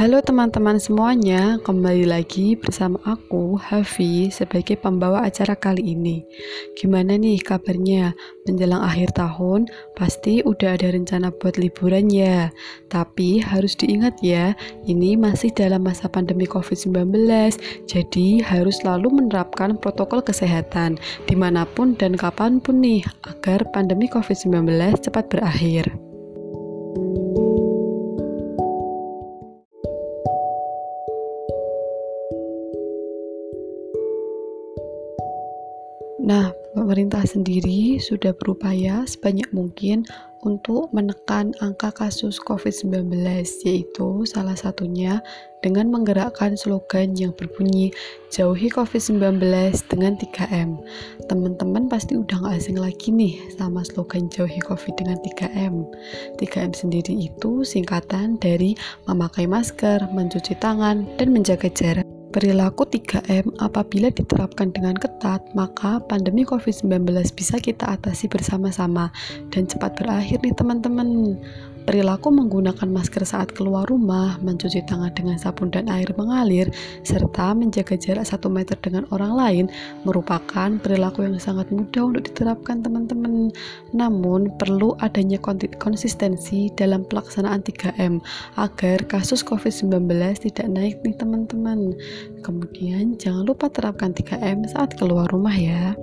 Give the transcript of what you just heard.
Halo teman-teman semuanya, kembali lagi bersama aku, Hafi, sebagai pembawa acara kali ini. Gimana nih kabarnya? Menjelang akhir tahun, pasti udah ada rencana buat liburan ya. Tapi harus diingat ya, ini masih dalam masa pandemi COVID-19, jadi harus selalu menerapkan protokol kesehatan, di mana pun dan kapan pun nih, agar pandemi COVID-19 cepat berakhir. Nah, pemerintah sendiri sudah berupaya sebanyak mungkin untuk menekan angka kasus COVID-19, yaitu salah satunya dengan menggerakkan slogan yang berbunyi Jauhi COVID-19 dengan 3M. Teman-teman pasti udah gak asing lagi nih sama slogan Jauhi COVID dengan 3M. 3M sendiri itu singkatan dari memakai masker, mencuci tangan, dan menjaga jarak. Perilaku 3M apabila diterapkan dengan ketat, maka pandemi COVID-19 bisa kita atasi bersama-sama dan cepat berakhir nih teman-teman. Perilaku menggunakan masker saat keluar rumah, mencuci tangan dengan sabun dan air mengalir, serta menjaga jarak 1 meter dengan orang lain merupakan perilaku yang sangat mudah untuk diterapkan teman-teman. Namun, perlu adanya konsistensi dalam pelaksanaan 3M agar kasus COVID-19 tidak naik nih teman-teman. Kemudian, jangan lupa terapkan 3M saat keluar rumah ya.